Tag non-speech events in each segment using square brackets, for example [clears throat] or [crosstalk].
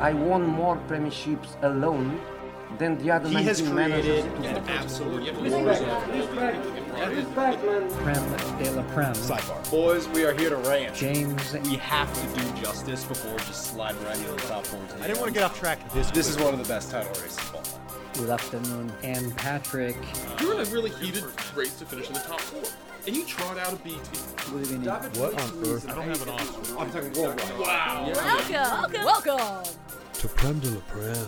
I won more premierships alone than the other He has 19 created managers. an absolute Prem de la Prem. sidebar. Boys, we are here to rant. James We have to do justice before just sliding right into the top 14. I didn't want to get off track this. This is one of the best title races of all time. Good afternoon. And Patrick. You were in a really heated race to finish in the top four, and you trot out a B team. Good evening. What on earth? I don't have an offer. I'm talking worldwide. Wow. Welcome, welcome, welcome. To Prem de la Prem.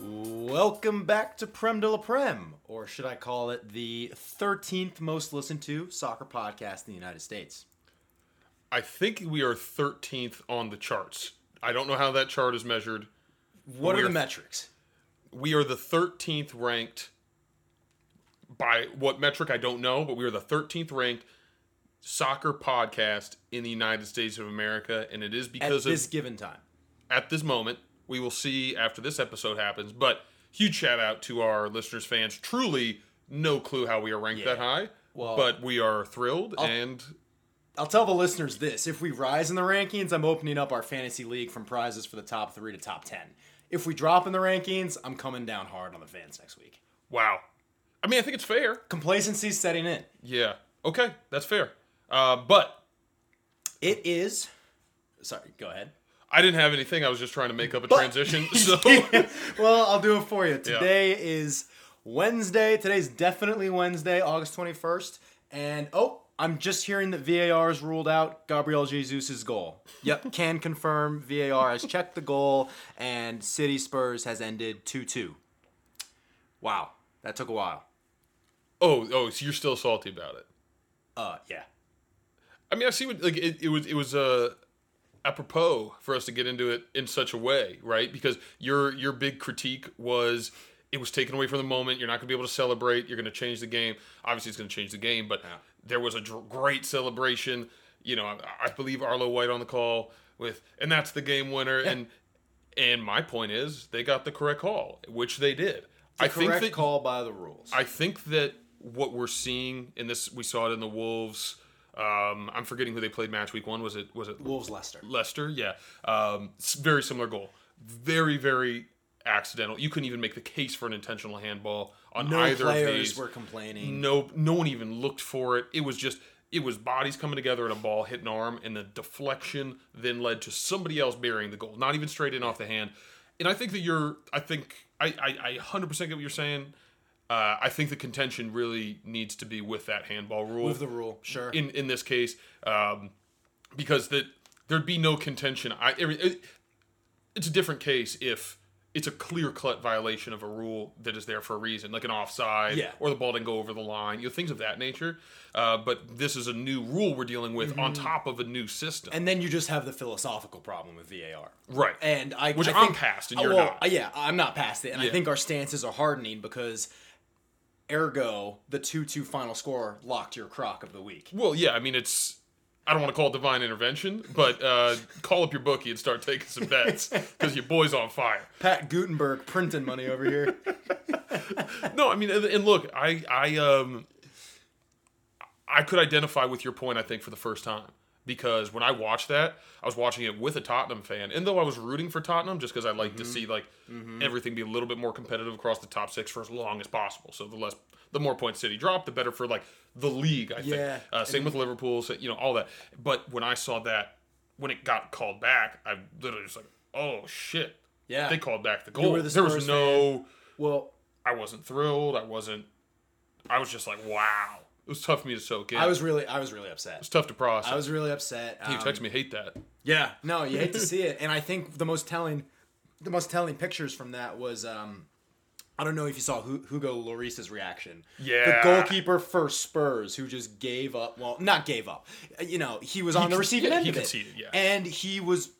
Welcome back to Prem de la Prem, or should I call it the 13th most listened to soccer podcast in the United States. I think we are 13th on the charts. I don't know how that chart is measured. What are We're- the metrics? We are the 13th ranked by what metric I don't know, but we are the 13th ranked soccer podcast in the United States of America, and it is because of. At this of given time. at this moment. We will see after this episode happens, but huge shout out to our listeners, fans. Truly, no clue how we are ranked that high, Well, but we are thrilled I'll- and I'll tell the listeners this. If we rise in the rankings, I'm opening up our fantasy league from prizes for the top three to top 10. If we drop in the rankings, I'm coming down hard on the fans next week. wow. I mean, I think it's fair. Complacency's setting in. Yeah. Okay, that's fair. Uh, but It is. Sorry, go ahead. I didn't have anything. I was just trying to make up a transition. [laughs] So [laughs] well, I'll do it for you. Today is Wednesday. Today's definitely Wednesday, August 21st. And oh, I'm just hearing that VAR has ruled out Gabriel Jesus' goal. Yep, [laughs] can confirm VAR has checked the goal and City Spurs has ended 2 2. Wow, that took a while. oh oh, so you're still salty about it. Uh, yeah. I mean, I see what like it, it was. It was uh, apropos for us to get into it in such a way, right? Because your your big critique was it was taken away from the moment. You're not going to be able to celebrate. You're going to change the game. Obviously, it's going to change the game, but there was a dr- great celebration. You know, I, I believe Arlo White on the call with, and that's the game winner. And and my point is, they got the correct call, which they did. I think Correct that call by the rules. I think that what we're seeing in this, we saw it in the Wolves. Um, I'm forgetting who they played match week one. Was it was it Wolves Leicester. Leicester? Yeah, um, very similar goal. Very very accidental. You couldn't even make the case for an intentional handball on No either of these. were complaining. No, no one even looked for it. It was just it was bodies coming together and a ball hit an arm, and the deflection then led to somebody else burying the goal. Not even straight in off the hand. And I think that you're. I think I I, I 100% get what you're saying. Uh, I think the contention really needs to be with that handball rule. With the rule, sure. In in this case, um, because that there'd be no contention. I every, it, it's a different case if it's a clear cut violation of a rule that is there for a reason, like an offside, Yeah. or the ball didn't go over the line, you know, things of that nature. Uh, but this is a new rule we're dealing with on top of a new system, Mm-hmm. And then you just have the philosophical problem with VAR. right? And I, Which I I'm think, past and uh, you're well, not. uh, Yeah, I'm not past it, and I think our stances are hardening because, ergo, the two-two final score locked your crock of the week. well, yeah, I mean, it's. I don't want to call it divine intervention, but uh, call up your bookie and start taking some bets [laughs] because your boy's on fire. Pat Gutenberg printing money over here. [laughs] No, I mean, and, and look, I, I, um, I could identify with your point. I think for the first time because when I watched that, I was watching it with a Tottenham fan, and though I was rooting for Tottenham, just because I like to Mm-hmm. see like everything be a little bit more competitive across the top six for as long as possible. So the less, the more points City drop, the better for like the league. I Yeah. think. Uh, same with Liverpool. So, you know all that. But when I saw that, when it got called back, I literally was like, oh shit. Yeah. They called back the goal. the there was no. Well, I wasn't thrilled. I wasn't. I was just like, wow. It was tough for me to soak in. I was really, I was really upset. It was tough to process. I was really upset. you Um, text me, hate that. Yeah, no, you hate to [laughs] see it, and I think the most telling, the most telling pictures from that was, um, I don't know if you saw Hugo Lloris's reaction. Yeah. the goalkeeper for Spurs who just gave up. Well, not gave up. You know, he was on the con- receiving yeah, end he of it, conceded, yeah. and he was,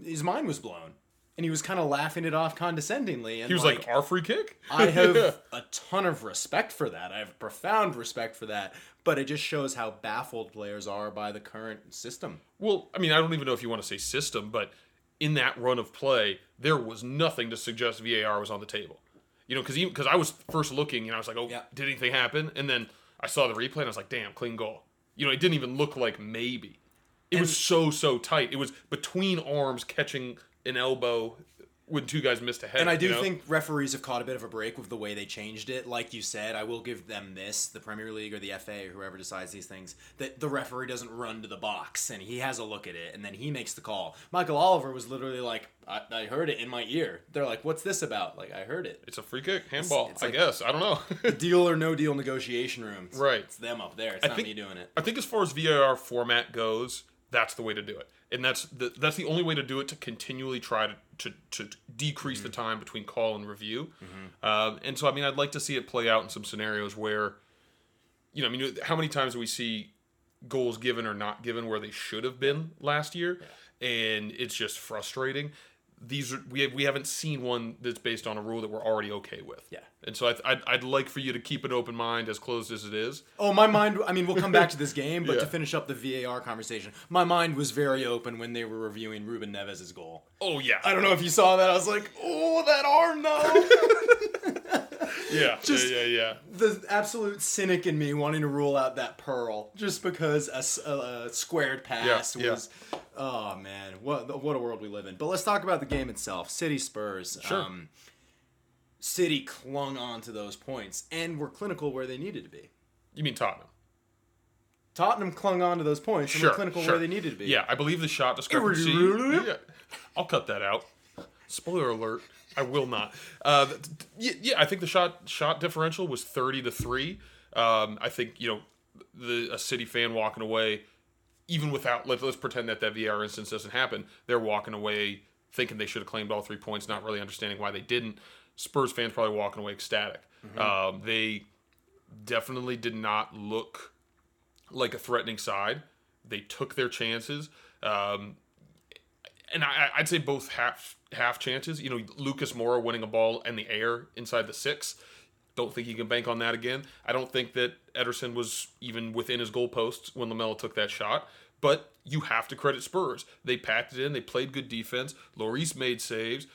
his mind was blown, and he was kind of laughing it off condescendingly. And He was like, our free kick? I have [laughs] a ton of respect for that. I have profound respect for that. But it just shows how baffled players are by the current system. well, I mean, I don't even know if you want to say system, but in that run of play, there was nothing to suggest VAR was on the table. You know, because because I was first looking and I was like, oh, Yeah. did anything happen? And then I saw the replay and I was like, damn, clean goal. You know, it didn't even look like maybe. It was so so tight. It was between arms catching an elbow when two guys missed a head. And I do you know? think referees have caught a bit of a break with the way they changed it. Like you said, I will give them this: the Premier League or the FA or whoever decides these things. That the referee doesn't run to the box and he has a look at it and then he makes the call. Michael Oliver was literally like, "I, I heard it in my ear." They're like, "What's this about?" Like, I heard it. it's a free kick, handball. it's I like- guess I don't know. [laughs] Deal or no deal negotiation room. It's- Right. It's them up there. It's I not think- me doing it. I think as far as VAR format goes, that's the way to do it, and that's the that's the only way to do it to continually try to to, to decrease Mm-hmm. the time between call and review. Um, and so, I mean, I'd like to see it play out in some scenarios where, you know, I mean, how many times do we see goals given or not given where they should have been last year, and it's just frustrating. These are we have, we haven't seen one that's based on a rule that we're already okay with. Yeah. And so I, I'd, I'd like for you to keep an open mind, as closed as it is. Oh, my mind. I mean, we'll come back to this game, but Yeah. to finish up the VAR conversation, my mind was very open when they were reviewing Ruben Neves' goal. Oh yeah, I don't know if you saw that. I was like, "Oh, that arm though." [laughs] [laughs] yeah, Just- yeah, yeah, yeah. the absolute cynic in me wanting to rule out that pearl just because a squared pass Yeah, yeah. was. Oh man, what what a world we live in. But let's talk about the game itself. City Spurs. Sure. Um, City clung on to those points and were clinical where they needed to be. You mean Tottenham? Tottenham clung on to those points and Sure, were clinical sure. where they needed to be. Yeah, I believe the shot discrepancy. yeah, I'll cut that out. Spoiler alert: I will not. Uh, yeah, yeah, I think the shot shot differential was thirty to three. Um, I think you know the a City fan walking away, even without let, let's pretend that that VR instance doesn't happen. They're walking away thinking they should have claimed all three points, not really understanding why they didn't. Spurs fans probably walking away ecstatic. Um, they definitely did not look like a threatening side. They took their chances, um, and I, I'd say both half half chances. You know, Lucas Moura winning a ball in the air inside the six. Don't think he can bank on that again. I don't think that Ederson was even within his goalposts when Lamela took that shot. But you have to credit Spurs. They packed it in. They played good defense. Lloris made saves.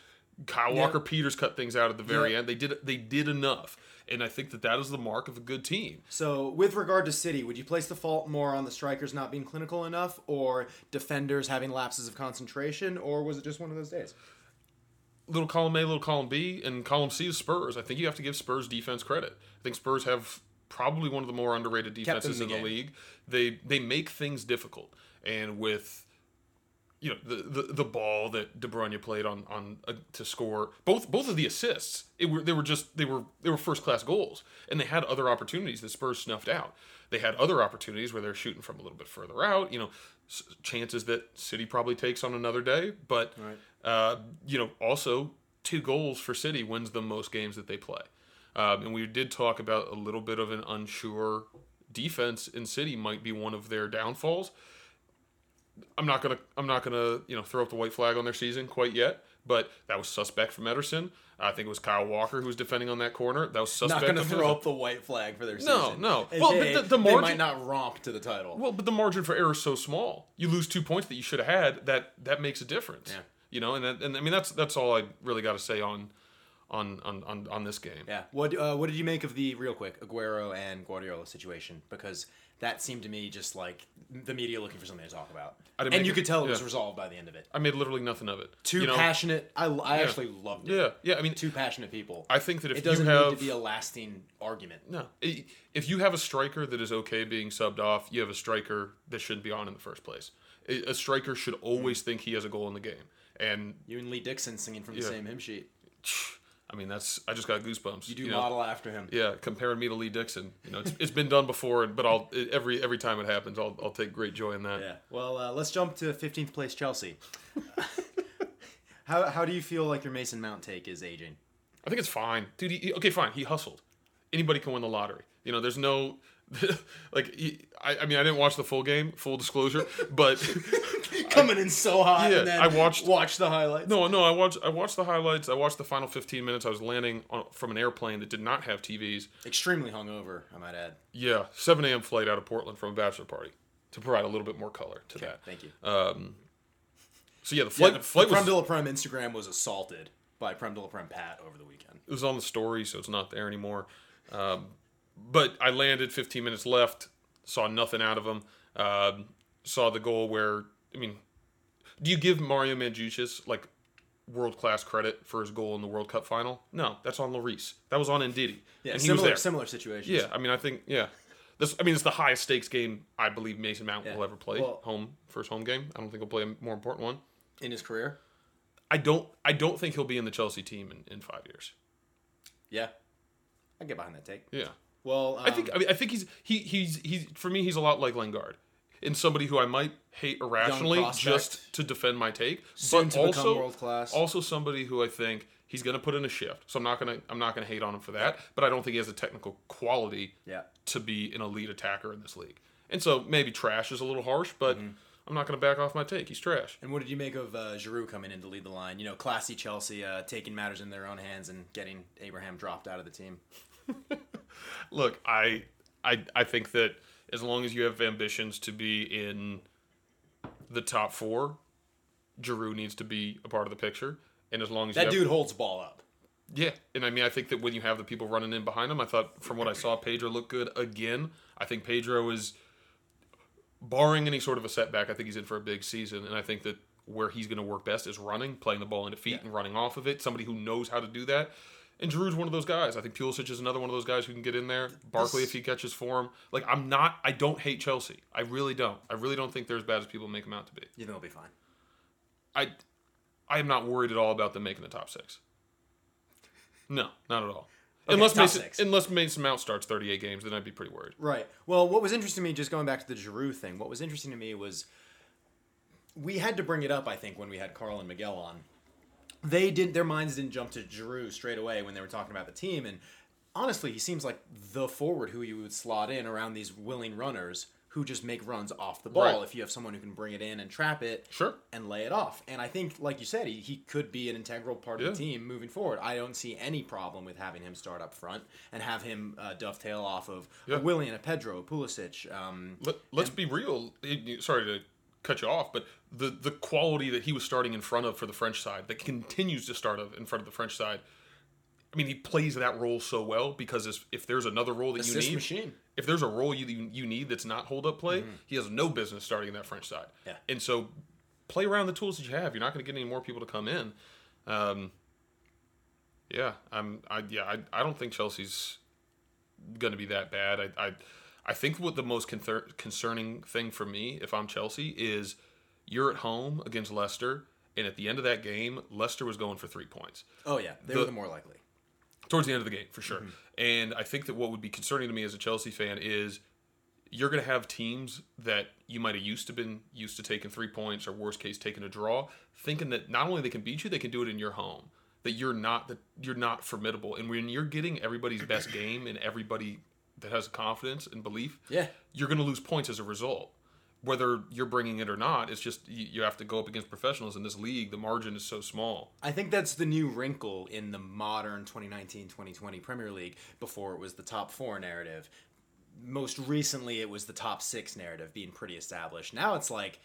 Kyle Walker Peters cut things out at the very Yeah. end. They did they did enough, and I think that that is the mark of a good team. So, with regard to City, would you place the fault more on the strikers not being clinical enough, or defenders having lapses of concentration, or was it just one of those days? little column A, little column B, and column C is Spurs. I think you have to give Spurs defense credit. I think Spurs have probably one of the more underrated defenses in in the the league. They they make things difficult, and with you know the, the the ball that De Bruyne played on on uh, to score both both of the assists, it were they were just they were they were first class goals, and they had other opportunities the Spurs snuffed out. They had other opportunities where they're shooting from a little bit further out. You know, s- chances that City probably takes on another day, but uh, you know also two goals for City wins the most games that they play. Um, and we did talk about a little bit of an unsure defense in City might be one of their downfalls. I'm not gonna I'm not gonna you know throw up the white flag on their season quite yet, but that was suspect from Ederson. I think it was Kyle Walker who was defending on that corner. That was suspect. Not going to throw up the white flag for their No, season. no. AKA, Well, the- the- the they margin- might not romp to the title. Well, but the margin for error is so small. You lose two points that you should have had. That that makes a difference. Yeah. You know, and that, and I mean that's that's all I really got to say on on on on, on this game. yeah. What uh, What did you make of the real quick Aguero and Guardiola situation? Because that seemed to me just like the media looking for something to talk about, I and you it- could tell it was resolved by the end of it. I made literally nothing of it. Two you know? passionate. I, I actually loved it. Yeah, yeah. I mean, Two passionate people. I think that if it doesn't you have need to be a lasting argument. no, if you have a striker that is okay being subbed off, you have a striker that shouldn't be on in the first place. A a striker should always think he has a goal in the game, and You and Lee Dixon singing from the Yeah. same hymn sheet. [laughs] I mean that's I just got goosebumps. You do know? model after him. Yeah, comparing me to Lee Dixon. You know, it's, it's been done before, but I'll every every time it happens, I'll I'll take great joy in that. Yeah. Well, uh, let's jump to 15th place Chelsea. [laughs] how, how do you feel like your Mason Mount take is aging? I think it's fine, dude. He, okay, fine. He hustled. Anybody can win the lottery. You know, there's no [laughs] like. He, I, I mean, I didn't watch the full game, full disclosure, but [laughs] Coming in so hot. Yeah, and then I watched- watch the highlights. no, no. I watched I watched the highlights. I watched the final 15 minutes. I was landing on, from an airplane that did not have TVs. Extremely hungover, I might add. Yeah, 7 a.m. flight out of Portland from a bachelor party to provide a little bit more color to Okay, that. thank you. Um, So yeah, the Yeah, flight the, flight the was Prem de la Prem Instagram was assaulted by Prem de la Prem Pat over the weekend. it was on the story, so it's not there anymore. Um, but I landed 15 minutes left, saw nothing out of him. Um, saw the goal where I mean, do you give Mario Mandzukic like world class credit for his goal in the World Cup final? No, that's on Lloris. That was on Ndidi. Yeah, and he was similar similar situations. Yeah, I mean, I think yeah. This, I mean, it's the highest stakes game I believe Mason Mount Yeah. will ever play. Well- home first home game. I don't think he'll play a more important one. in his career. I don't. I don't think he'll be in the Chelsea team in, in five years. Yeah, I get behind that take. Yeah. Well, um, I think I mean I think he's he he's he's for me he's a lot like Lingard. In somebody who I might hate irrationally just to defend my take, Soon but to also. Also somebody who I think he's going to put in a shift. So I'm not going to I'm not going to hate on him for that, but I don't think he has the technical quality Yeah. to be an elite attacker in this league. And so maybe trash is a little harsh, but Mm-hmm. I'm not going to back off my take. He's trash. And what did you make of uh, Giroud coming in to lead the line? You know, classy Chelsea uh, taking matters in their own hands and getting Abraham dropped out of the team. [laughs] Look, I I I think that as long as you have ambitions to be in the top four, Giroud needs to be a part of the picture. And as long as That you have, dude holds ball up. yeah, and I mean, I think that when you have the people running in behind him, I thought from what I saw, Pedro looked good again. I think Pedro is, barring any sort of a setback, I think he's in for a big season, and I think that where he's going to work best is running, playing the ball into feet and running off of it. Somebody who knows how to do that. And Giroud's one of those guys. I think Pulisic is another one of those guys who can get in there. Barkley, if he catches form, like I'm not, I don't hate Chelsea. I really don't. I really don't think they're as bad as people make them out to be. You think they'll be fine? I, I am not worried at all about them making the top six. No, not at all. unless top Mason, six. unless Mason Mount starts 38 games, then I'd be pretty worried. Right. Well, what was interesting to me, just going back to the Giroud thing, what was interesting to me was we had to bring it up. I think when we had Carl and Miguel on, they didn't. Their minds didn't jump to Giroud straight away when they were talking about the team. And honestly, he seems like the forward who you would slot in around these willing runners who just make runs off the ball. Right. If you have someone who can bring it in and trap it, Sure. and lay it off. And I think, like you said, he, he could be an integral part of the team moving forward. I don't see any problem with having him start up front and have him uh, dovetail off of Yeah. a Willian, a Pedro, a Pulisic. Um, Let, let's be real. Sorry to cut you off, but the the quality that he was starting in front of for the French side, that continues to start of in front of the French side. I mean, he plays that role so well because if, if there's another role that Assist you need, machine. if there's a role you you need that's not hold up play, he has no business starting in that French side. Mm-hmm. Yeah. And so, play around the tools that you have. You're not going to get any more people to come in. Um, yeah, I'm. I yeah. I, I don't think Chelsea's going to be that bad. I, I I think what the most concer- concerning thing for me, if I'm Chelsea, is you're at home against Leicester, and at the end of that game, Leicester was going for three points oh yeah, they The- were the more likely. towards the end of the game for sure. Mm-hmm. And I think that what would be concerning to me as a Chelsea fan is you're going to have teams that you might have used to been used to taking three points or worst case taking a draw, thinking that not only they can beat you, they can do it in your home. That you're not that you're not formidable. And when you're getting everybody's best [clears throat] game and everybody that has confidence and belief, Yeah. you're going to lose points as a result. Whether you're bringing it or not, it's just you, you have to go up against professionals in this league. The margin is so small. I think that's the new wrinkle in the modern 2019-2020 Premier League. Before it was the top four narrative. Most recently, it was the top six narrative being pretty established. Now it's like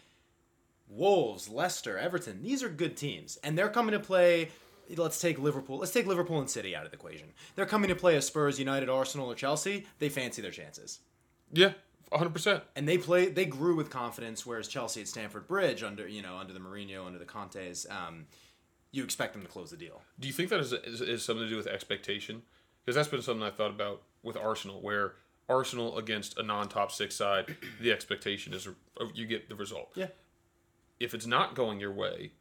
Wolves, Leicester, Everton. These are good teams, and they're coming to play. Let's take Liverpool. Let's take Liverpool and City out of the equation. They're coming to play a Spurs, United, Arsenal, or Chelsea. They fancy their chances, Yeah, 100. percent and they play. They grew with confidence. Whereas Chelsea at Stamford Bridge, under you know under the Mourinho, under the Contes, um, you expect them to close the deal. Do you think that is, is, is something to do with expectation? Because that's been something I thought about with Arsenal, where Arsenal against a non-top six side, the expectation is you get the result. Yeah. If it's not going your way,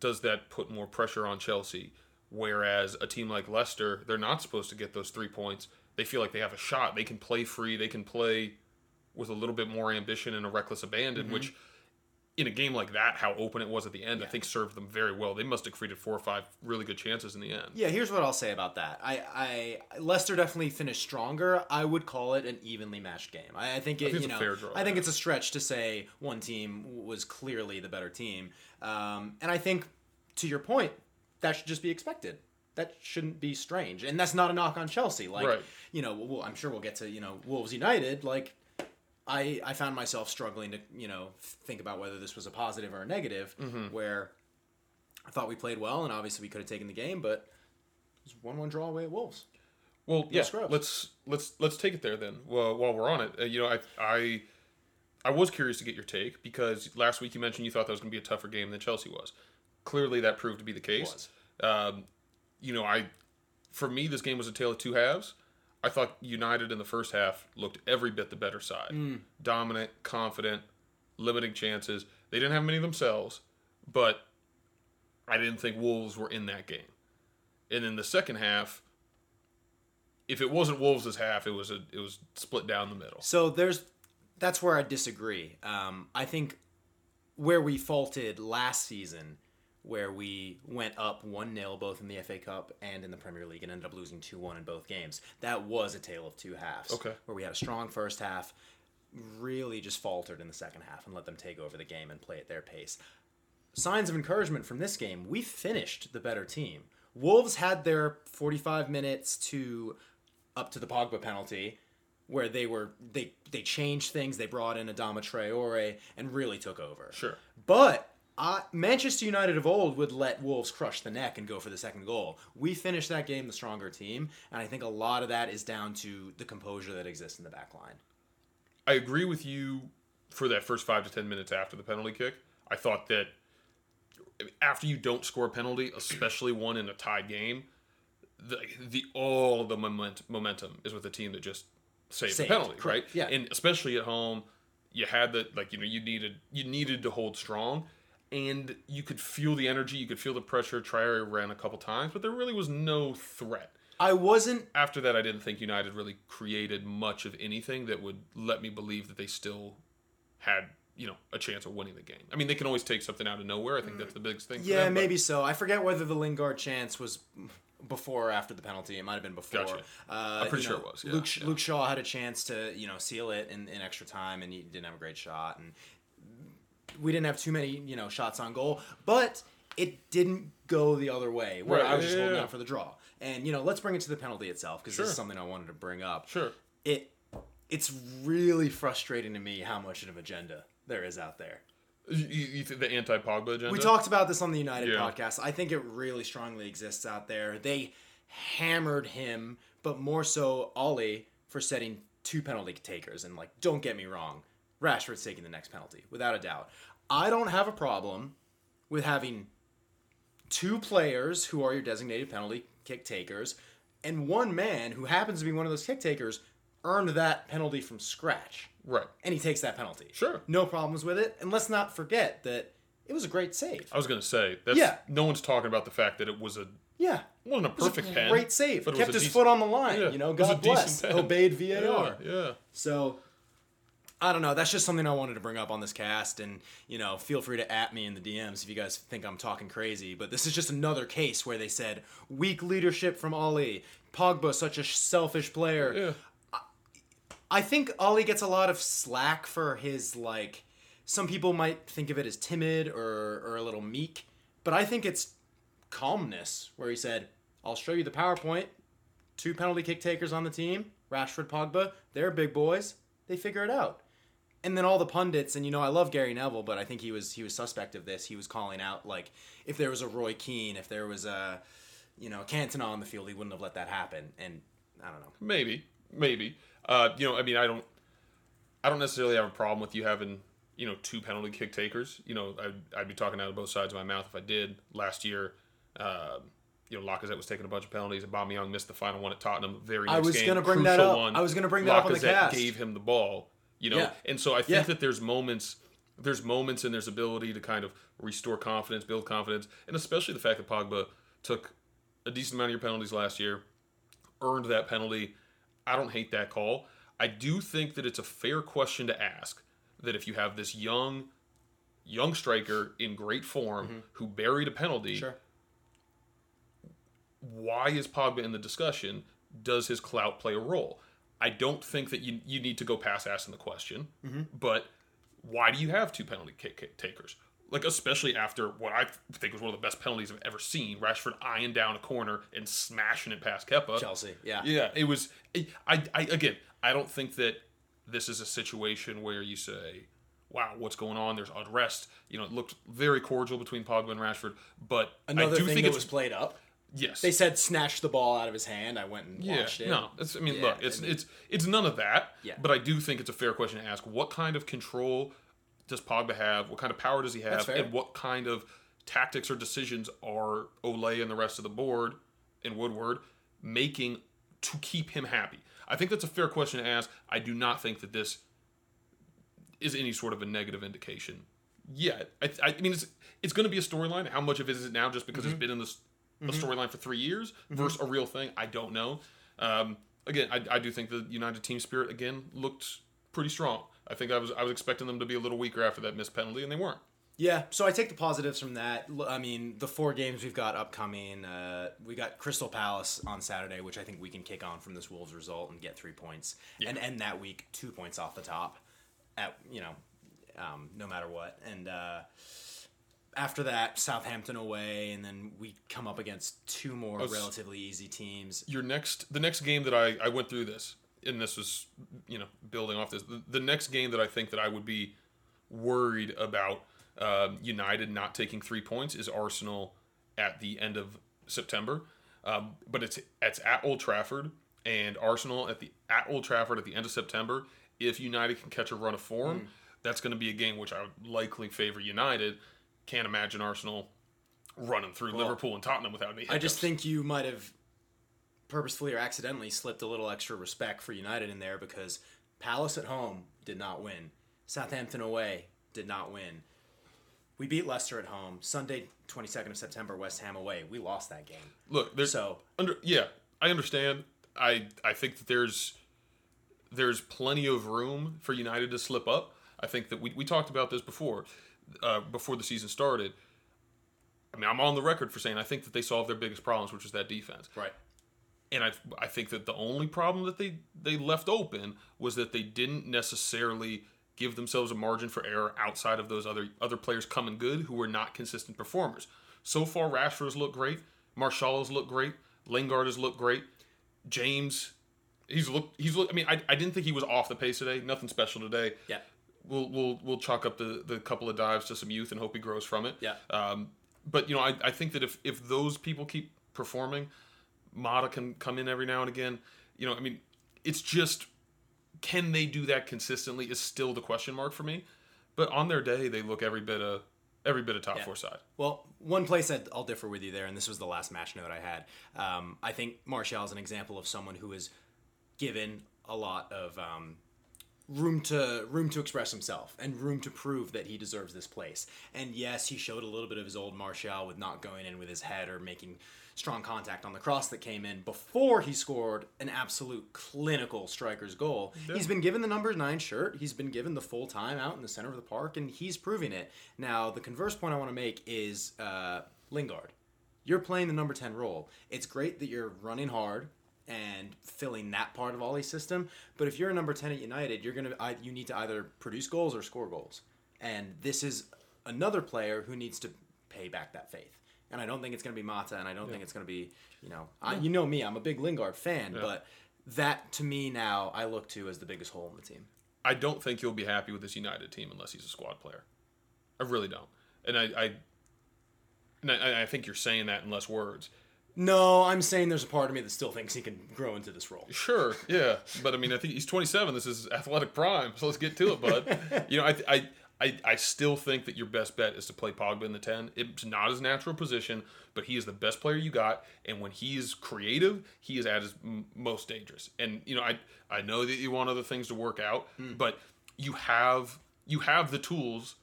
does that put more pressure on Chelsea? Whereas a team like Leicester, they're not supposed to get those three points. They feel like they have a shot. They can play free. They can play with a little bit more ambition and a reckless abandon, mm-hmm. which in a game like that, how open it was at the end, I think served them very well. They must have created four or five really good chances in the end. Yeah, here's what I'll say about that. I, I Leicester definitely finished stronger. I would call it an evenly matched game. I, I think it, think it's you a know, draw, I think yeah. it's a stretch to say one team was clearly the better team. Um, and I think, to your point, that should just be expected. That shouldn't be strange, and that's not a knock on Chelsea. Like, Right. you know, well, I'm sure we'll get to you know Wolves United. Like, I I found myself struggling to you know think about whether this was a positive or a negative. Mm-hmm. Where I thought we played well, and obviously we could have taken the game, but it was one-one draw away at Wolves. Well, yeah. scrubs. Let's let's let's take it there then. Well, while we're on it, uh, you know, I I I was curious to get your take because last week you mentioned you thought that was going to be a tougher game than Chelsea was. Clearly, that proved to be the case. Um, you know, I for me this game was a tale of two halves. I thought United in the first half looked every bit the better side, dominant, confident, limiting chances. They didn't have many themselves, but I didn't think Wolves were in that game. And in the second half, if it wasn't Wolves' half, it was a it was split down the middle. So there's that's where I disagree. Um, I think where we faulted last season, where we went up one 0 both in the FA Cup and in the Premier League and ended up losing two one in both games. That was a tale of two halves. Okay. Where we had a strong first half, really just faltered in the second half and let them take over the game and play at their pace. Signs of encouragement from this game. We finished the better team. Wolves had their 45 minutes to up to the Pogba penalty, where they were they they changed things. They brought in Adama Traore and really took over. Sure. But uh, Manchester United of old would let Wolves crush the neck and go for the second goal. We finished that game the stronger team, and I think a lot of that is down to the composure that exists in the back line. I agree with you for that first five to ten minutes after the penalty kick. I thought that after you don't score a penalty, especially one in a tied game, the the all the moment, momentum is with the team that just saved, Saved, the penalty, correct, right? yeah. and especially at home, you had the like you know you needed you needed to hold strong, and you could feel the energy, you could feel the pressure. Traore ran a couple times, but there really was no threat. I wasn't After that, I didn't think United really created much of anything that would let me believe that they still had you know a chance of winning the game. I mean, they can always take something out of nowhere. I think that's the biggest thing. Yeah, them, maybe so. I forget whether the Lingard chance was before or after the penalty. It might have been before. Gotcha. Uh, I'm pretty sure know, it was, yeah, Luke, yeah. Luke Shaw had a chance to you know seal it in, in extra time, and he didn't have a great shot, and we didn't have too many you know shots on goal, but it didn't go the other way where Right, I was yeah, just holding yeah. out for the draw. And you know, let's bring it to the penalty itself because this is something I wanted to bring up. Sure. It it's really frustrating to me how much of an agenda there is out there. You, you think the anti Pogba agenda? We talked about this on the United Yeah. podcast. I think it really strongly exists out there. They hammered him, but more so Ole for setting two penalty takers. And like, don't get me wrong, Rashford's taking the next penalty without a doubt. I don't have a problem with having two players who are your designated penalty kick takers, and one man who happens to be one of those kick takers earned that penalty from scratch right. and he takes that penalty. Sure. No problems with it. And let's not forget that it was a great save. I was gonna say that's Yeah. no one's talking about the fact that it was a Yeah. wasn't a It was a perfect pen, Great save. but Kept his decent- foot on the line. Yeah, you know, it was a God bless. Obeyed VAR. Yeah, yeah. So I don't know. That's just something I wanted to bring up on this cast, and you know, feel free to at me in the DMs if you guys think I'm talking crazy. But this is just another case where they said weak leadership from Ole. Pogba, such a selfish player. Yeah. I think Ole gets a lot of slack for his like. Some people might think of it as timid or or a little meek, but I think it's calmness where he said, "I'll show you the PowerPoint. Two penalty kick takers on the team, Rashford, Pogba. They're big boys. They figure it out." And then all the pundits, and you know, I love Gary Neville, but I think he was he was suspect of this. He was calling out like, if there was a Roy Keane, if there was a, you know, Cantona on the field, he wouldn't have let that happen. And I don't know. Maybe, maybe. Uh, you know, I mean, I don't, I don't necessarily have a problem with you having, you know, two penalty kick takers. You know, I'd, I'd be talking out of both sides of my mouth if I did. Last year, uh, you know, Lacazette was taking a bunch of penalties. Aubameyang missed the final one at Tottenham. Very I was game, gonna bring that up. One. I was gonna bring that up on the Lacazette cast. Gave him the ball. You know, Yeah. and so I think Yeah. that there's moments. There's moments in there's ability to kind of restore confidence, build confidence, and especially the fact that Pogba took a decent amount of your penalties last year, earned that penalty. I don't hate that call. I do think that it's a fair question to ask that if you have this young young striker in great form mm-hmm. who buried a penalty, Sure. why is Pogba in the discussion? Does his clout play a role? I don't think that you you need to go past asking the question, mm-hmm. but why do you have two penalty kick, kick takers? Like especially after what I think was one of the best penalties I've ever seen, Rashford eyeing down a corner and smashing it past Kepa. Chelsea, yeah. Yeah, it was. I, I again, I don't think that this is a situation where you say, "Wow, what's going on?" There's unrest. You know, it looked very cordial between Pogba and Rashford, but Another I do thing think was played up. Yes. They said snatch the ball out of his hand. I went and Yeah, watched it. no. It's, I mean, Yeah, look, it's I mean- it's it's none of that. Yeah. But I do think it's a fair question to ask. What kind of control does Pogba have? What kind of power does he have? And what kind of tactics or decisions are Ole and the rest of the board and Woodward making to keep him happy? I think that's a fair question to ask. I do not think that this is any sort of a negative indication yet. I, I mean, it's it's going to be a storyline. How much of it is it now just because Mm-hmm. it's been in this a storyline for three years versus a real thing? I don't know. Um, again, I, I do think the United team spirit again looked pretty strong. I think I was I was expecting them to be a little weaker after that missed penalty, and they weren't. Yeah, so I take the positives from that. I mean, the four games we've got upcoming, uh, we got Crystal Palace on Saturday, which I think we can kick on from this Wolves result and get three points, and end that week two points off the top, at you know, um, no matter what. And uh, after that, Southampton away, and then we come up against two more s- relatively easy teams. Your next the next game that I I went through this, and this was you know building off this. The, the next game that I think that I would be worried about um, United not taking three points is Arsenal at the end of September. Um, but it's it's at Old Trafford and Arsenal at the at Old Trafford at the end of September. If United can catch a run of form, that's going to be a game which I would likely favor United. Can't imagine Arsenal running through Liverpool and Tottenham without any. I just think you might have purposefully or accidentally slipped a little extra respect for United in there because Palace at home did not win. Southampton away did not win. We beat Leicester at home. Sunday, 22nd of September, West Ham away. We lost that game. look. There's So, under yeah i understand i i think that there's there's plenty of room for united to slip up i think that we, we talked about this before uh, before the season started i mean i'm on the record for saying i think that they solved their biggest problems which is that defense right. and I, I think that the only problem that they, they left open was that they didn't necessarily give themselves a margin for error outside of those other other players coming good who were not consistent performers. So far, Rashford has looked great. Martial has looked great. Lingard has looked great. James, he's looked. He's looked. I mean, I, I didn't think he was off the pace today. Nothing special today. Yeah. We'll we'll we'll chalk up the the couple of dives to some youth and hope he grows from it. Yeah. Um, but you know, I, I think that if if those people keep performing, Mata can come in every now and again. You know, I mean, it's just can they do that consistently is still the question mark for me. But on their day, they look every bit of every bit of top Yeah. four side. Well, one place I'd, I'll differ with you there, and this was the last match note I had. Um, I think Martial is an example of someone who is given a lot of um, room to room to express himself and room to prove that he deserves this place. And yes, he showed a little bit of his old Martial with not going in with his head or making strong contact on the cross that came in before he scored an absolute clinical striker's goal. He's been given the number nine shirt. He's been given the full time out in the center of the park, and he's proving it. Now, the converse point I want to make is uh, Lingard. You're playing the number 10 role. It's great that you're running hard and filling that part of Ole's system, but if you're a number 10 at United, you're going to you need to either produce goals or score goals. And this is another player who needs to pay back that faith. And I don't think it's going to be Mata, and I don't think it's going to be, you know, I, you know me, I'm a big Lingard fan, but that to me now I look to as the biggest hole in the team. I don't think you'll be happy with this United team unless he's a squad player. I really don't. And I, I and I, I think you're saying that in less words. No, I'm saying there's a part of me that still thinks he can grow into this role. Sure, yeah, but I mean, I think he's 27. This is athletic prime, so let's get to it, bud. [laughs] you know, I, I, I, I still think that your best bet is to play Pogba in the 10. It's not his natural position, but he is the best player you got, and when he is creative, he is at his m- most dangerous. And you know, I, I know that you want other things to work out, hmm. but you have, you have the tools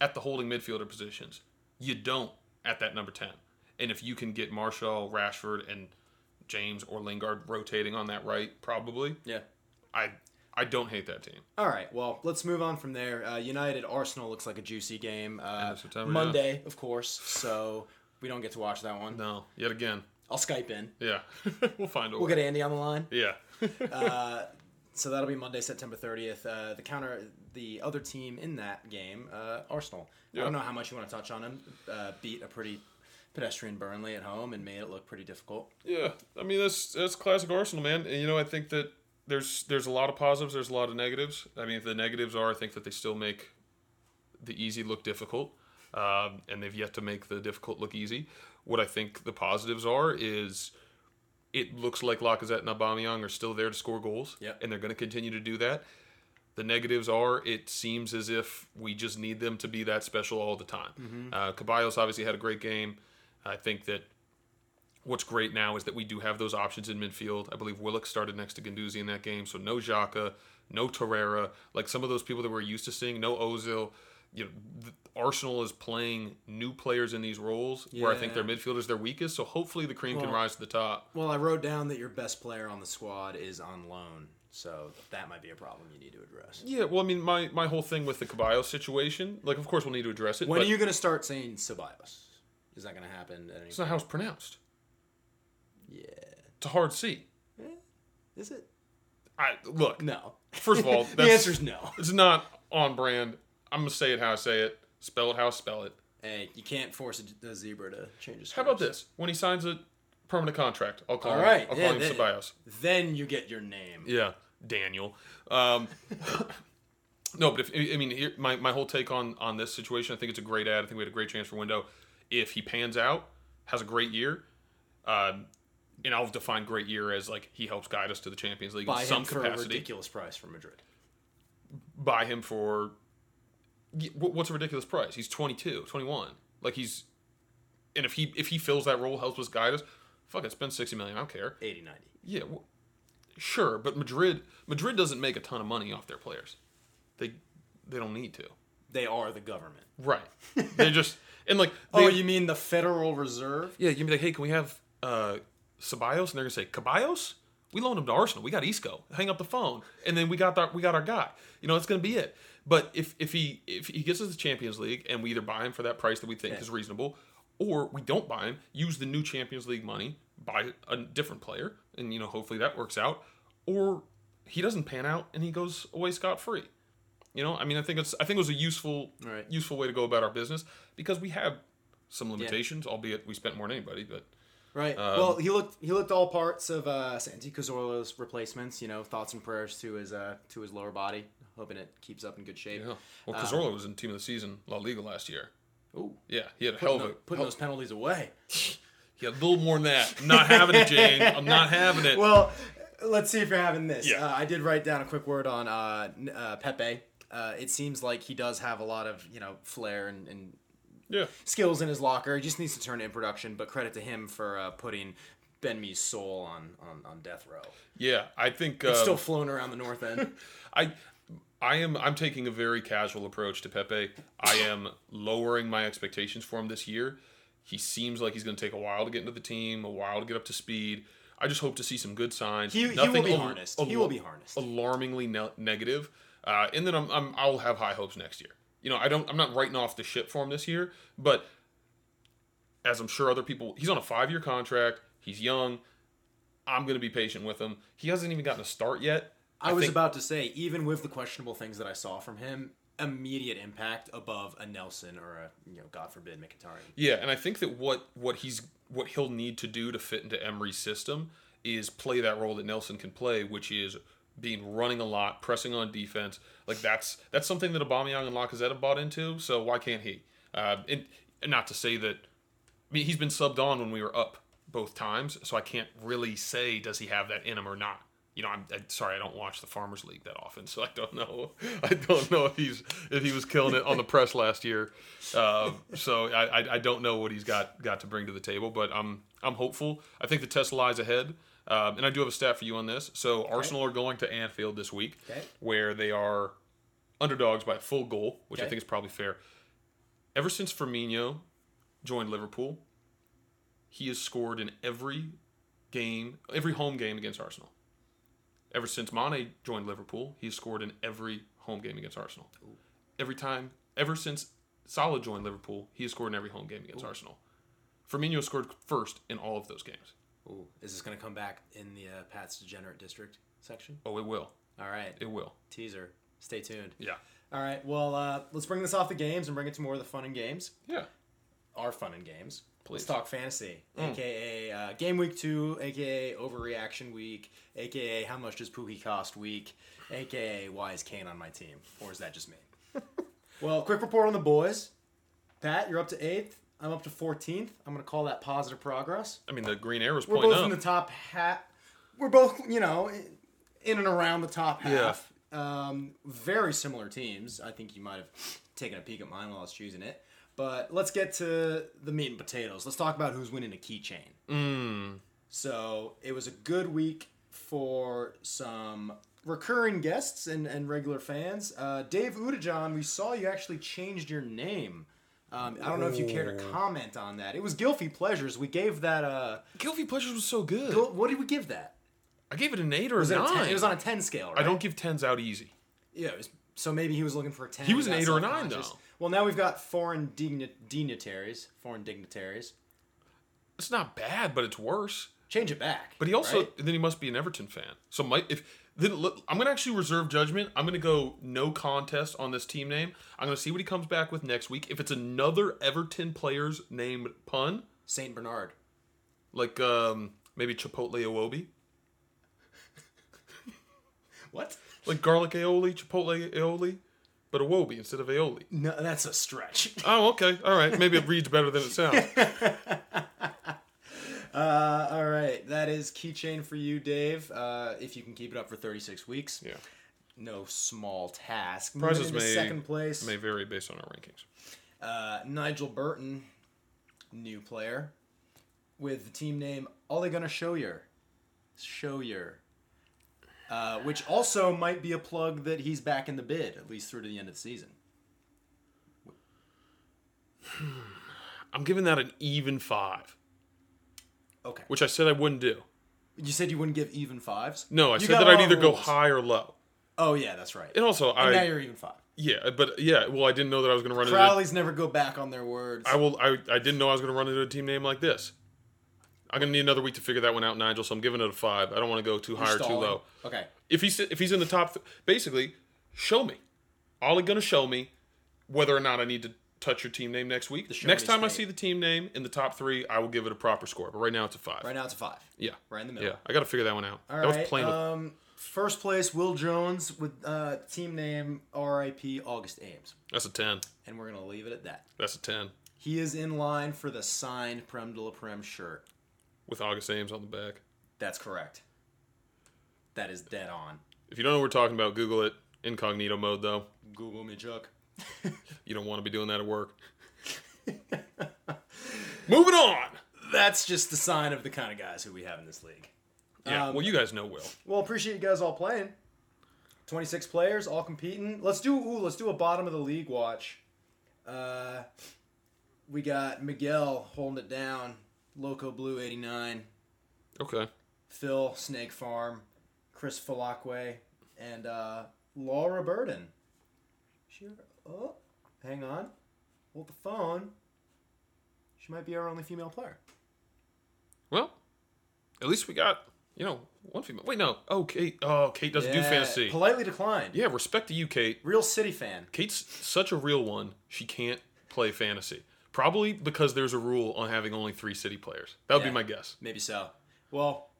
at the holding midfielder positions. You don't at that number 10. And if you can get Martial, Rashford, and James or Lingard rotating on that right, probably. Yeah. I I don't hate that team. All right, well, let's move on from there. Uh, United Arsenal looks like a juicy game. Uh, September, Monday, of course, so we don't get to watch that one. No, yet again. I'll Skype in. Yeah, [laughs] we'll find a way. We'll get Andy on the line. yeah, [laughs] So that'll be Monday, September 30th. Uh, the counter, the other team in that game, uh, Arsenal. I don't know how much you want to touch on them. Uh, beat a pretty pedestrian Burnley at home and made it look pretty difficult. yeah. I mean, that's that's classic Arsenal, man. And you know, I think that there's there's a lot of positives. There's a lot of negatives. I mean, the negatives are I think that they still make the easy look difficult. um, and they've yet to make the difficult look easy. What I think the positives are is it looks like Lacazette and Aubameyang are still there to score goals, Yep. and they're going to continue to do that. The negatives are it seems as if we just need them to be that special all the time. Mm-hmm. Uh, Caballos obviously had a great game. I think that what's great now is that we do have those options in midfield. I believe Willock started next to Guendouzi in that game, so no Xhaka, no Torreira, like some of those people that we're used to seeing, no Ozil. You know, the, Arsenal is playing new players in these roles where I think their midfield is their weakest. So hopefully the cream can rise to the top. Well, I wrote down that your best player on the squad is on loan, so that might be a problem you need to address. Yeah, well, I mean, my, my whole thing with the Caballos situation, like, of course, we'll need to address it. When are you going to start saying Ceballos? Is that going to happen? At any It's not how it's pronounced. Yeah. It's a hard C. Is it? I look. No. First of all, [laughs] the that's- answer's no. It's not on brand. I'm gonna say it how I say it. Spell it how I spell it. Hey, you can't force a, a zebra to change his. How about this? When he signs a permanent contract, I'll call All him. right. I'll yeah, call him then, Ceballos. then you get your name. Yeah, Daniel. Um, [laughs] no, but if I mean, here, my my whole take on on this situation, I think it's a great ad. I think we had a great transfer window. If he pans out, has a great year, um, and I'll define great year as like he helps guide us to the Champions League Buy in some him for a capacity. ridiculous price from Madrid. buy him for what's a ridiculous price? He's 22, 21. Like he's and if he if he fills that role, helps us guide us, fuck it, spend 60 million, I don't care. 80, 90. Yeah, w sure, but Madrid Madrid doesn't make a ton of money off their players. They they don't need to. They are the government. Right. they just and like Oh, you mean the Federal Reserve? yeah, you'd be like, hey, can we have uh Ceballos? And they're gonna say, Caballos? We loaned him to Arsenal. We got Isco. Hang up the phone, and then we got our we got our guy. You know, that's gonna be it. But if if he if he gets us the Champions League and we either buy him for that price that we think Yeah. is reasonable, or we don't buy him, use the new Champions League money, buy a different player, and you know hopefully that works out, or he doesn't pan out and he goes away scot free. You know, I mean, I think it's I think it was a useful Right. useful way to go about our business because we have some limitations, albeit we spent more than anybody, but. Right. well, he looked he looked all parts of uh, Santi Cazorla's replacements. You know, thoughts and prayers to his uh, to his lower body. Hoping it keeps up in good shape. Yeah. Well, Cazorla was in team of the season La Liga last year. Oh. Yeah, he had a hell putting, of a putting hell- those penalties away. [laughs] He had a little more than that. I'm not having it, Jane. I'm not having it. [laughs] Well, let's see if you're having this. Yeah. Uh, I did write down a quick word on uh, uh, Pepe. Uh, it seems like he does have a lot of you know flair and, and yeah. skills in his locker. He just needs to turn it in production. But credit to him for uh, putting Ben Mee's soul on, on, on death row. Yeah, I think It's still floating around the north end. [laughs] I I am I'm taking a very casual approach to Pepe. I am lowering my expectations for him this year. He seems like he's going to take a while to get into the team, a while to get up to speed. I just hope to see some good signs. He- he Nothing will be al- harnessed. He will be harnessed. Alarmingly ne- negative. Uh, and then I'm, I'm I'll have high hopes next year. You know, I don't I'm not writing off the ship for him this year, but as I'm sure other people, he's on a five year contract. He's young. I'm going to be patient with him. He hasn't even gotten a start yet. I was think- about to say, even with the questionable things that I saw from him, immediate impact above a Nelson or a you know, God forbid, Mkhitaryan. Yeah, and I think that what what he's what he'll need to do to fit into Emery's system is play that role that Nelson can play, which is being running a lot, pressing on defense. Like that's that's something that Aubameyang and Lacazette have bought into. So why can't he? Uh, and, not to say that. I mean, he's been subbed on when we were up both times, so I can't really say does he have that in him or not. You know, I'm, I'm sorry, I don't watch the Farmers League that often, so I don't know. [laughs] I don't know if he's if he was killing it on the press last year. Um, so I, I, I don't know what he's got got to bring to the table, but I'm I'm hopeful. I think the test lies ahead, um, and I do have a stat for you on this. So Arsenal are going to Anfield this week, Okay. where they are underdogs by a full goal, which I think is probably fair. Ever since Firmino joined Liverpool, he has scored in every game, every home game against Arsenal. Ever since Mane joined Liverpool, he has scored in every home game against Arsenal. Every time, ever since Salah joined Liverpool, he has scored in every home game against Arsenal. Firmino scored first in all of those games. Ooh, is this going to come back in the uh, Pat's Degenerate District section? Oh, it will. All right. It will. Teaser. Stay tuned. Yeah. All right. Well, uh, let's bring this off the games and bring it to more of the fun and games. Yeah. Our fun and games. Please. Let's talk fantasy, aka uh, game week two, aka overreaction week, aka how much does Pukki cost week, aka why is Kane on my team, or is that just me? [laughs] well, quick report on the boys. Pat, you're up to eighth. I'm up to 14th. I'm going to call that positive progress. I mean, the green arrow's We're pointing both up. in the top half. We're both, you know, in and around the top Yeah. half. Um, very similar teams. I think you might have taken a peek at mine while I was choosing it. But let's get to the meat and potatoes. Let's talk about who's winning a keychain. Mm. So it was a good week for some recurring guests and, and regular fans. Uh, Dave Udajan, we saw you actually changed your name. Um, I don't know if you care to comment on that. It was Gylfi Pleasures. We gave that. Uh, Guilty Pleasures was so good. Gil- what did we give that? I gave it an eight or Was a it, a nine. 10? it was on a 10 scale, right? I don't give tens out easy. Yeah, it was, so maybe he was looking for a 10. He was an got eight or a nine, self-conscious. though. Well, now we've got foreign digni- dignitaries. Foreign dignitaries. It's not bad, but it's worse. Change it back. But he also right? then he must be an Everton fan. So might if I'm gonna actually reserve judgment. I'm gonna go no contest on this team name. I'm gonna see what he comes back with next week. If it's another Everton player's named pun, Saint Bernard. like um, maybe Chipotle Iwobi, [laughs] What? like garlic aioli, Chipotle aioli, but Iwobi instead of aioli. No, that's a stretch. Oh, okay, all right. Maybe it reads better than it sounds. [laughs] Uh, all right, that is keychain for you, Dave. Uh, if you can keep it up for 36 weeks, Yeah, no small task. prizes may second place. may vary based on our rankings. Uh, Nigel Burton, new player, with the team name Ole Gunnar Shoyer. Shoyer. Uh, which also might be a plug that he's back in the bid, at least through to the end of the season. I'm giving that an even five, Okay. which I said I wouldn't do. You said you wouldn't give even fives? No, I You said that I'd either go high or low. Oh, yeah, that's right. And also, And now you're even five. yeah, but yeah, well, I didn't know that I was going to run into. Crowleys never go back on their words. I will. I, I didn't know I was going to run into a team name like this. I'm going to need another week to figure that one out, Nigel. So I'm giving it a five. I don't want to go too high or too low. Okay. If he's if he's in the top, th- basically, show me. Ollie going to show me whether or not I need to touch your team name next week. Next me time I see the team name in the top three, I will give it a proper score. But right now it's a five. Right now it's a five. Yeah. Right in the middle. Yeah. I got to figure that one out. All that right. was plain. with- um, first place, Will Jones with uh, team name RIP August Ames. that's a ten. And we're going to leave it at that. That's a ten He is in line for the signed Prem de la Prem shirt. with August Ames on the back. That's correct. That is dead on. If you don't know what we're talking about, Google it. Incognito mode though. Google me, Chuck. [laughs] You don't want to be doing that at work. [laughs] Moving on. That's just the sign of the kind of guys who we have in this league. Yeah. Um, well, you guys know Will. Well, appreciate you guys all playing. 26 players, all competing. Let's do ooh, let's do a bottom of the league watch. Uh, we got Miguel holding it down, Loco Blue 89, Okay. Phil Snake Farm, Chris Falakwe, and uh, Laura Burden. She, oh, hang on, hold the phone. She might be our only female player. Well, at least we got you know one female. Wait, no. Oh, Kate. Oh, Kate doesn't do Yeah, fantasy. Politely declined. yeah, respect to you, Kate. Real City fan. Kate's such a real one. She can't play fantasy. Probably because there's a rule on having only three city players. That would Yeah. be my guess. Maybe so. Well,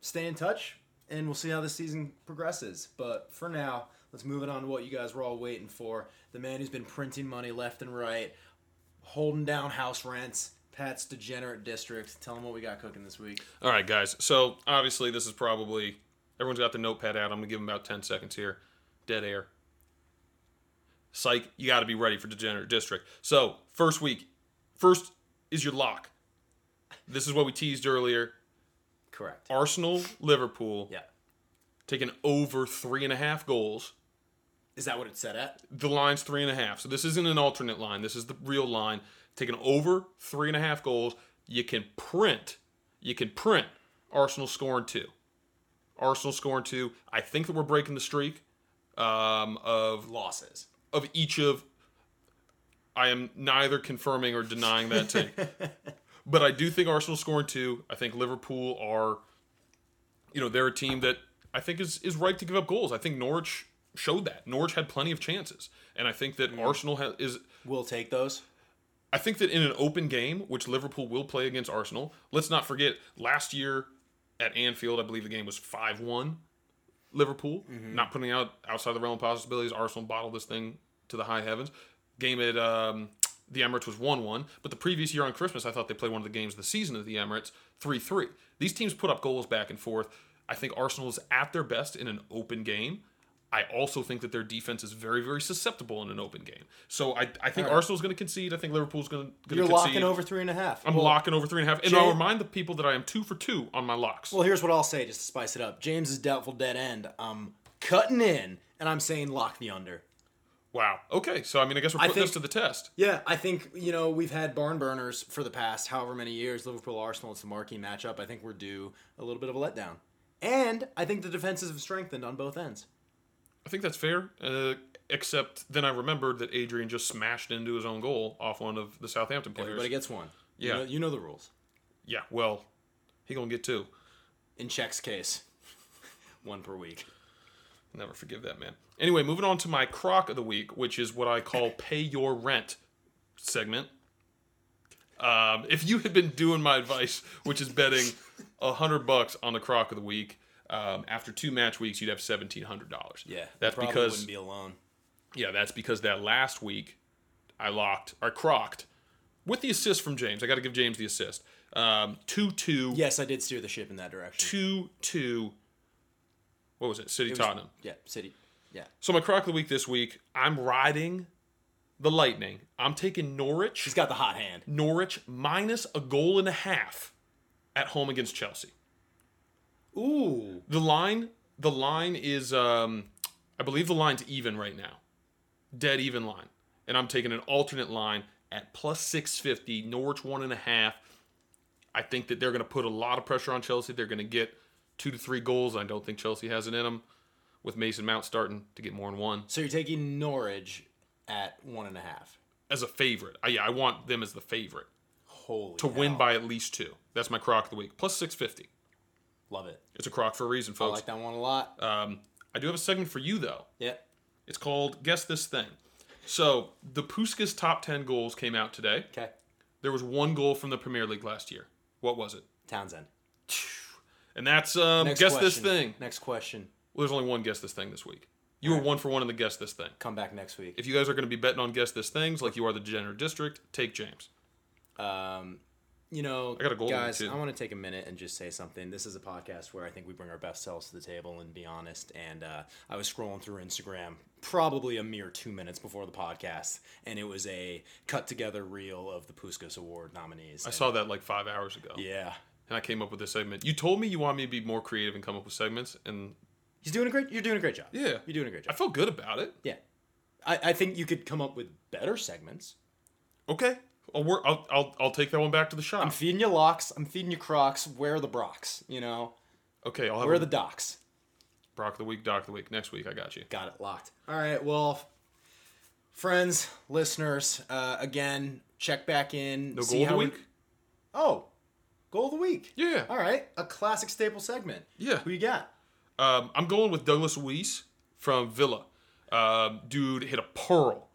stay in touch, and we'll see how this season progresses. But for now, let's move it on to what you guys were all waiting for. The man who's been printing money left and right, holding down house rents, Pat's Degenerate District. Tell him what we got cooking this week. All right, guys. So obviously this is probably everyone's got the notepad out. I'm gonna give them about ten seconds here. Dead air. Psych, you got to be ready for Degenerate District. So first week, first is your lock. This is what we teased earlier. Correct. Arsenal, Liverpool, Yeah. Taking over three and a half goals. Is that what it's set at? The line's three and a half. So this isn't an alternate line. This is the real line. Taking over three and a half goals. You can print. You can print Arsenal scoring two. Arsenal scoring two. I think that we're breaking the streak um, of Losses. of each of. I am neither confirming or denying that take, [laughs] but I do think Arsenal scoring two. I think Liverpool are, you know, they're a team that I think is is ripe to give up goals. I think Norwich showed that. Norwich had plenty of chances, and I think that Arsenal ha- is. We'll take those. I think that in an open game, which Liverpool will play against Arsenal, let's not forget last year at Anfield, I believe the game was five one. Liverpool, not putting out outside the realm of possibilities. Arsenal bottled this thing to the high heavens. Game at um, the Emirates was 1 1. But the previous year on Christmas, I thought they played one of the games of the season of the Emirates 3 3. These teams put up goals back and forth. I think Arsenal is at their best in an open game. I also think that their defense is very, very susceptible in an open game. So I, I think Arsenal's going to concede. I think Liverpool's going to concede. You're concede. locking over three and a half. I'm Well, locking over three and a half. And Jay- I'll remind the people that I am two for two on my locks. Well, here's what I'll say just to spice it up. James is doubtful dead end. I'm cutting in, and I'm saying lock the under. wow. Okay. So, I mean, I guess we're putting this to the test. Yeah, I think you know we've had barn burners for the past however many years. Liverpool Arsenal, it's the marquee matchup. I think we're due a little bit of a letdown, and I think the defenses have strengthened on both ends. I think that's fair. Uh, except then I remembered that Adrian just smashed into his own goal off one of the Southampton players. Everybody gets one. Yeah. you know, you know the rules. yeah. Well, he gonna get two. In Cech's case, [laughs] one per week. Never forgive that man. Anyway, moving on to my crock of the week, which is what I call [laughs] pay your rent segment. Um, if you had been doing my advice, which is betting a hundred bucks on the crock of the week, um, after two match weeks, you'd have seventeen hundred dollars. Yeah, that's because wouldn't be alone. yeah, that's because that last week I locked or crocked with the assist from James. I got to give James the assist. Um, two two Yes, I did steer the ship in that direction. two two. What was it? City It was- Tottenham. Yeah, City. Yeah. So my crock of the week this week, I'm riding the Lightning. I'm taking Norwich. He's got the hot hand. Norwich minus a goal and a half at home against Chelsea. Ooh. The line, the line is, um, I believe the line's even right now, dead even line, and I'm taking an alternate line at plus six fifty. Norwich one and a half. I think that they're going to put a lot of pressure on Chelsea. They're going to get two to three goals. I don't think Chelsea has it in them. With Mason Mount starting to get more than one. So you're taking Norwich at one and a half. as a favorite. Uh, yeah, I want them as the favorite Holy. to win by at least two. That's my crock of the week. Plus 650. Love it. It's a crock for a reason, folks. I like that one a lot. Um, I do have a segment for you, though. yeah. It's called Guess This Thing. So, the Puskas top 10 goals came out today. Okay. There was one goal from the Premier League last year. What was it? Townsend. And that's um, Next Guess This. Thing. Next question. Well, there's only one Guess This Thing this week. You were one for one in the Guess This Thing. Come back next week. If you guys are going to be betting on Guess This Things like you are the Degenerate District, take James. Um, you know, I got a guys. I want to take a minute and just say something. This is a podcast where I think we bring our best selves to the table and be honest. And uh, I was scrolling through Instagram probably a mere two minutes before the podcast, and it was a cut together reel of the Puskas Award nominees. I saw that like five hours ago. Yeah, and I came up with this segment. You told me you want me to be more creative and come up with segments, and he's doing a great. You're doing a great job. yeah, you're doing a great job. I feel good about it. yeah, I, I think you could come up with better segments. Okay, I'll work. I'll, I'll I'll take that one back to the shop. I'm feeding you locks. I'm feeding you crocs. Where are the brocks? You know, okay, I'll have where are a the docks? Brock of the week, Doc of the week next week. I got you. Got it locked. All right. Well, friends, listeners, uh, again, check back in. No see goal of the how we- week. Oh, goal of the week. Yeah. All right. A classic staple segment. Yeah. Who you got? Um, I'm going with Douglas Luiz from Villa. Um, dude hit a pearl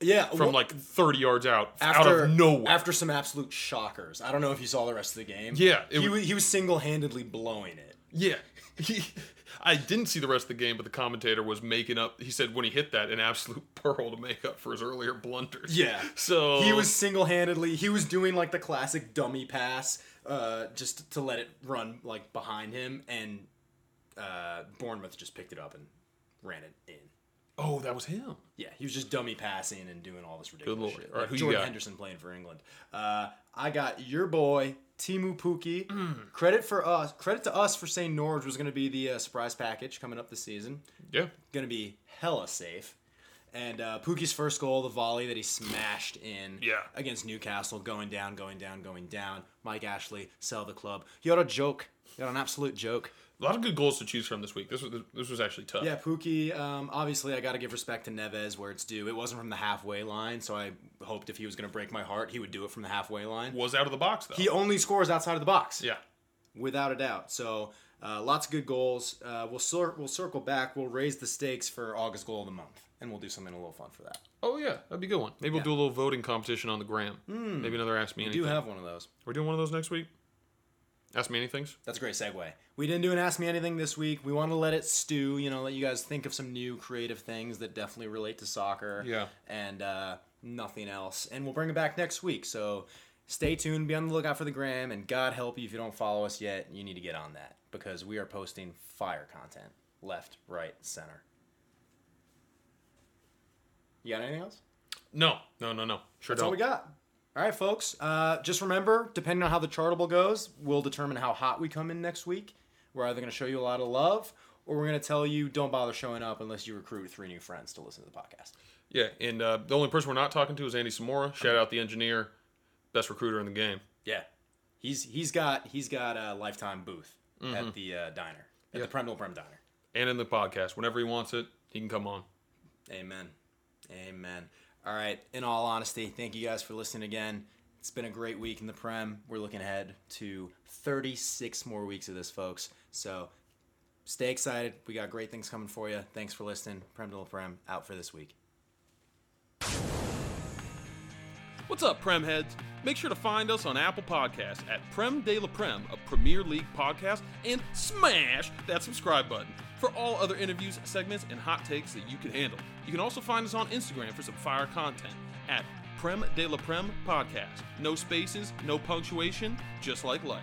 Yeah. from well, like 30 yards out, after, out of nowhere. After some absolute shockers. I don't know if you saw the rest of the game. Yeah, He, he was single handedly blowing it. Yeah. [laughs] He, I didn't see the rest of the game, but the commentator was making up. He said when he hit that, an absolute [laughs] pearl to make up for his earlier blunders. Yeah. So He was single handedly, he was doing like the classic dummy pass uh, just to let it run like behind him, and uh, Bournemouth just picked it up and ran it in. Oh, that was him. Yeah, he was just dummy passing and doing all this ridiculous lord. shit. All right, Like who you Jordan got? Henderson playing for England. Uh, I got your boy Teemu Pukki. Mm. Credit for us. Credit to us for saying Norwich was going to be the uh, surprise package coming up this season. Yeah. Going to be hella safe. And uh, Pukki's first goal, the volley that he smashed in Yeah. against Newcastle, going down, going down, going down. Mike Ashley, sell the club. You had a joke. You had an absolute joke. A lot of good goals to choose from this week. This was this was actually tough. Yeah, Pukki. Um, obviously, I got to give respect to Neves where it's due. It wasn't from the halfway line, so I hoped if he was going to break my heart, he would do it from the halfway line. Was out of the box though. He only scores outside of the box, yeah. without a doubt. So, uh, lots of good goals. Uh, we'll cir- we'll circle back. We'll raise the stakes for August goal of the month, and we'll do something a little fun for that. Oh yeah, that'd be a good one. Maybe we'll do a little voting competition on the gram. Maybe another ask me We anything. do have one of those. We're doing one of those next week. Ask me anything. That's a great segue. We didn't do an Ask Me Anything this week. We want to let it stew, you know, let you guys think of some new creative things that definitely relate to soccer. Yeah. And uh, nothing else. And we'll bring it back next week. So stay tuned, be on the lookout for the gram, and God help you if you don't follow us yet, you need to get on that because we are posting fire content left, right, center. You got anything else? No, no, no, no. Sure That's don't. all we got. All right, folks. Uh, just remember, depending on how the chartable goes, we'll determine how hot we come in next week. We're either going to show you a lot of love, or we're going to tell you don't bother showing up unless you recruit three new friends to listen to the podcast. Yeah, and uh, the only person we're not talking to is Andy Samora. Shout out the engineer, best recruiter in the game. Yeah, he's he's got he's got a lifetime booth at the uh, diner at the Prem to Prem diner. And in the podcast, whenever he wants it, he can come on. Amen. Amen. All right. In all honesty, thank you guys for listening again. It's been a great week in the Prem. We're looking ahead to 36 more weeks of this, folks. So stay excited. We got great things coming for you. Thanks for listening. Prem de la Prem out for this week. What's up, Prem heads? Make sure to find us on Apple Podcasts at Prem de la Prem, a Premier League podcast, and smash that subscribe button for all other interviews, segments, and hot takes that you can handle. You can also find us on Instagram for some fire content at Prem de la Prem Podcast. No spaces, no punctuation, just like life.